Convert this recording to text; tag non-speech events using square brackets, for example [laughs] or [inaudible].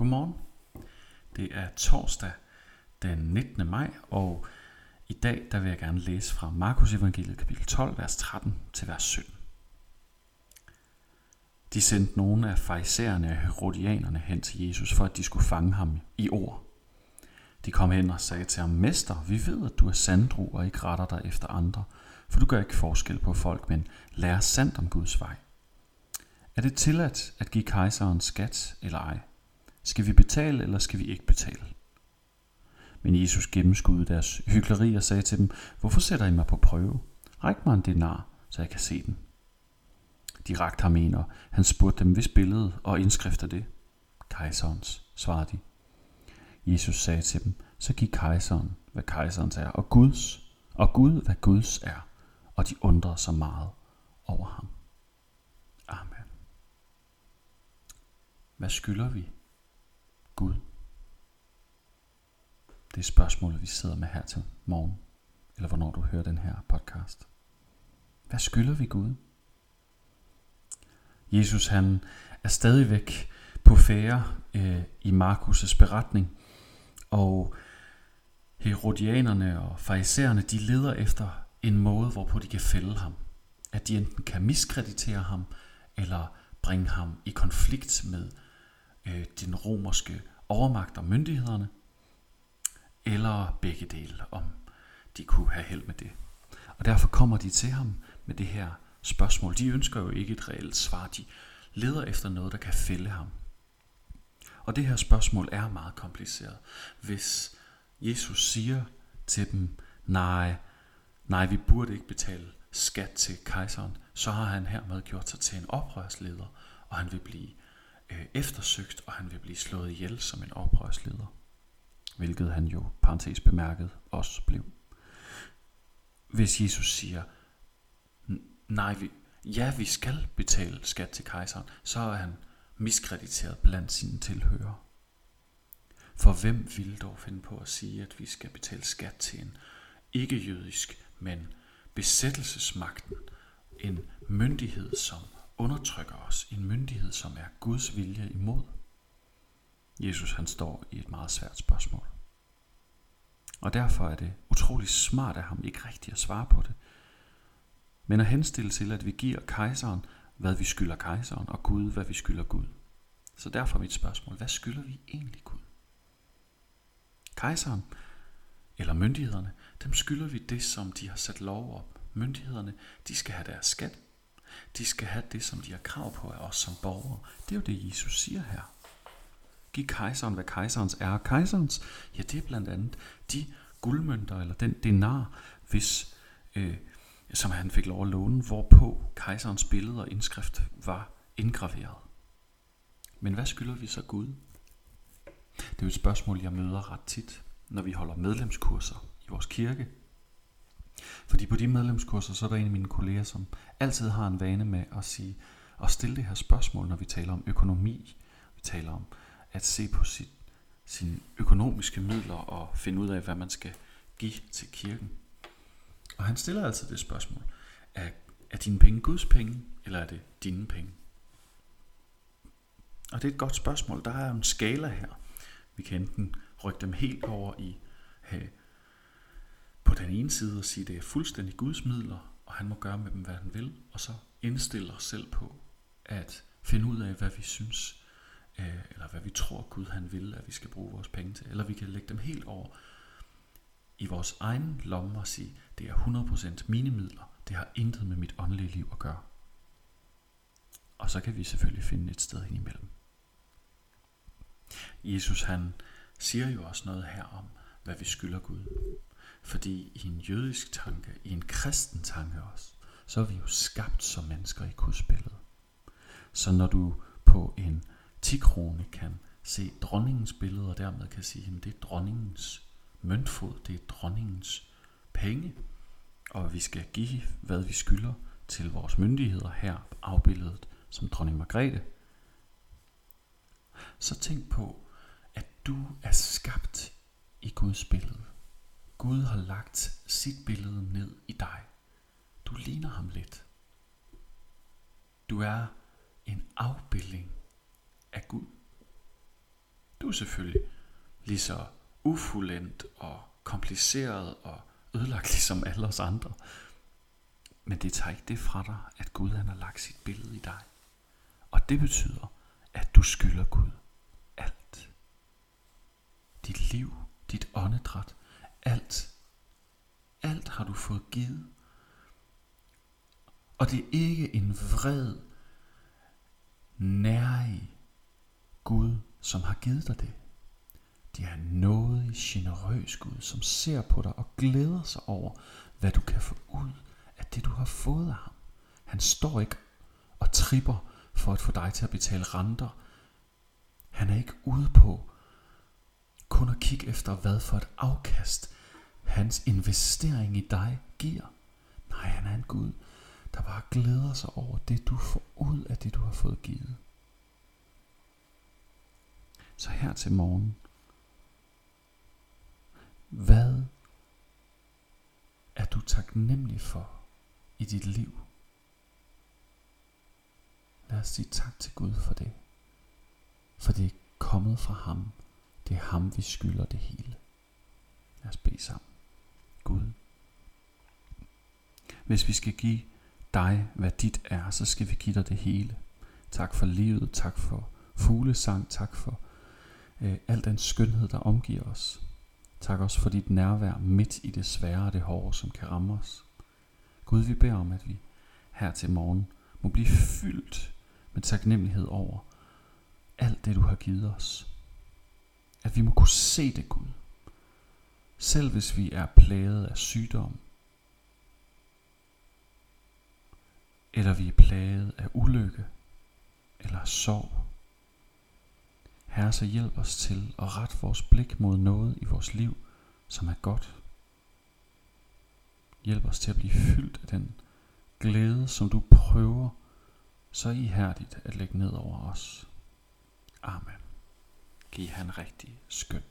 Godmorgen. Det er torsdag den 19. maj, og i dag der vil jeg gerne læse fra Markus evangeliet kapitel 12, vers 13 til vers 17. De sendte nogle af farisæerne og herodianerne hen til Jesus, for at de skulle fange ham i ord. De kom hen og sagde til ham, Mester, vi ved, at du er sandru og ikke retter dig efter andre, for du gør ikke forskel på folk, men lærer sandt om Guds vej. Er det tilladt at give kejseren skat eller ej? Skal vi betale, eller skal vi ikke betale? Men Jesus gennemskudde deres hyggeleri og sagde til dem, Hvorfor sætter I mig på prøve? Ræk mig en denar, så jeg kan se den. De rakte ham en, og han spurgte dem, hvis billede og indskrift er det? Kejserens, svarede de. Jesus sagde til dem, så giv kejseren, hvad kejserens er, og Guds, og Gud, hvad Guds er. Og de undrede sig meget over ham. Amen. Hvad skylder vi Gud? Det er spørgsmålet, vi sidder med her til morgen, eller hvornår du hører den her podcast. Hvad skylder vi Gud? Jesus han er stadigvæk på færre øh, i Markus' beretning, og herodianerne og farisæerne, de leder efter en måde, hvorpå de kan fælde ham. At de enten kan miskreditere ham, eller bringe ham i konflikt med øh, den romerske overmagt og myndighederne, eller begge dele, om de kunne have held med det. Og derfor kommer de til ham med det her spørgsmål. De ønsker jo ikke et reelt svar, de leder efter noget, der kan fælde ham. Og det her spørgsmål er meget kompliceret. Hvis Jesus siger til dem, nej, nej, vi burde ikke betale skat til kejseren, så har han hermed gjort sig til en oprørsleder, og han vil blive øh, eftersøgt, og han vil blive slået ihjel som en oprørsleder. Hvilket han jo, parentes bemærket, også blev. Hvis Jesus siger, nej, vi, ja, vi skal betale skat til kejseren, så er han miskrediteret blandt sine tilhørere. For hvem ville dog finde på at sige, at vi skal betale skat til en ikke-jødisk, men besættelsesmagten, en myndighed, som undertrykker os, en myndighed, som er Guds vilje imod? Jesus han står i et meget svært spørgsmål. Og derfor er det utrolig smart af ham ikke rigtigt at svare på det, men at henstille til, at vi giver kejseren, hvad vi skylder kejseren, og Gud, hvad vi skylder Gud. Så derfor mit spørgsmål, hvad skylder vi egentlig Gud? Kejseren, eller myndighederne, dem skylder vi det, som de har sat lov op. Myndighederne, de skal have deres skat. De skal have det, som de har krav på af os som borgere. Det er jo det, Jesus siger her. Giv kejseren, hvad kejserens er. Kejserens, ja, det er blandt andet de guldmønter, eller den denar, hvis, øh, som han fik lov at låne, hvorpå kejserens billede og indskrift var indgraveret. Men hvad skylder vi så Gud? Det er jo et spørgsmål, jeg møder ret tit, når vi holder medlemskurser i vores kirke. Fordi på de medlemskurser, så er der en af mine kolleger, som altid har en vane med at sige, at stille det her spørgsmål, når vi taler om økonomi. Vi taler om at se på sit, sine økonomiske midler og finde ud af, hvad man skal give til kirken. Og han stiller altid det spørgsmål, er, er dine penge Guds penge, eller er det dine penge? Og det er et godt spørgsmål. Der er en skala her. Vi kan enten rykke dem helt over i på den ene side og sige, at det er fuldstændig Guds midler, og han må gøre med dem, hvad han vil, og så indstille os selv på at finde ud af, hvad vi synes, øh, eller hvad vi tror Gud han vil, at vi skal bruge vores penge til. Eller vi kan lægge dem helt over i vores egen lomme og sige, det er 100% mine midler, det har intet med mit åndelige liv at gøre. Og så kan vi selvfølgelig finde et sted ind imellem. Jesus han siger jo også noget her om, hvad vi skylder Gud. Fordi i en jødisk tanke, i en kristen tanke også, så er vi jo skabt som mennesker i Guds billede. Så når du på en 10 krone kan se dronningens billede, og dermed kan sige, at det er dronningens møntfod, det er dronningens penge, og vi skal give, hvad vi skylder til vores myndigheder her afbildet som dronning Margrethe, så tænk på, at du er skabt i Guds billede. Gud har lagt sit billede ned i dig. Du ligner ham lidt. Du er en afbildning af Gud. Du er selvfølgelig lige så ufuldendt og kompliceret og ødelagt [laughs] ligesom alle os andre. Men det tager ikke det fra dig, at Gud han har lagt sit billede i dig. Og det betyder, at du skylder Gud alt. Dit liv, dit åndedræt, alt. Alt har du fået givet. Og det er ikke en vred, nærig Gud, som har givet dig det. Det er noget generøs Gud, som ser på dig og glæder sig over, hvad du kan få ud af det, du har fået af ham. Han står ikke og tripper for at få dig til at betale renter. Han er ikke ude på kun at kigge efter, hvad for et afkast hans investering i dig giver. Nej, han er en Gud, der bare glæder sig over det, du får ud af det, du har fået givet. Så her til morgen, hvad er du taknemmelig for i dit liv? Lad os sige tak til Gud for det. For det er kommet fra ham. Det er ham, vi skylder det hele. Lad os bede sammen. Gud. Hvis vi skal give dig, hvad dit er, så skal vi give dig det hele. Tak for livet, tak for fuglesang, tak for øh, al den skønhed, der omgiver os. Tak også for dit nærvær midt i det svære og det hårde, som kan ramme os. Gud, vi beder om, at vi her til morgen må blive fyldt med taknemmelighed over alt det, du har givet os. At vi må kunne se det, Gud. Selv hvis vi er plaget af sygdom, eller vi er plaget af ulykke eller sorg. Herre, så hjælp os til at rette vores blik mod noget i vores liv, som er godt. Hjælp os til at blive fyldt af den glæde, som du prøver så ihærdigt at lægge ned over os. Amen. Giv han rigtig skøn.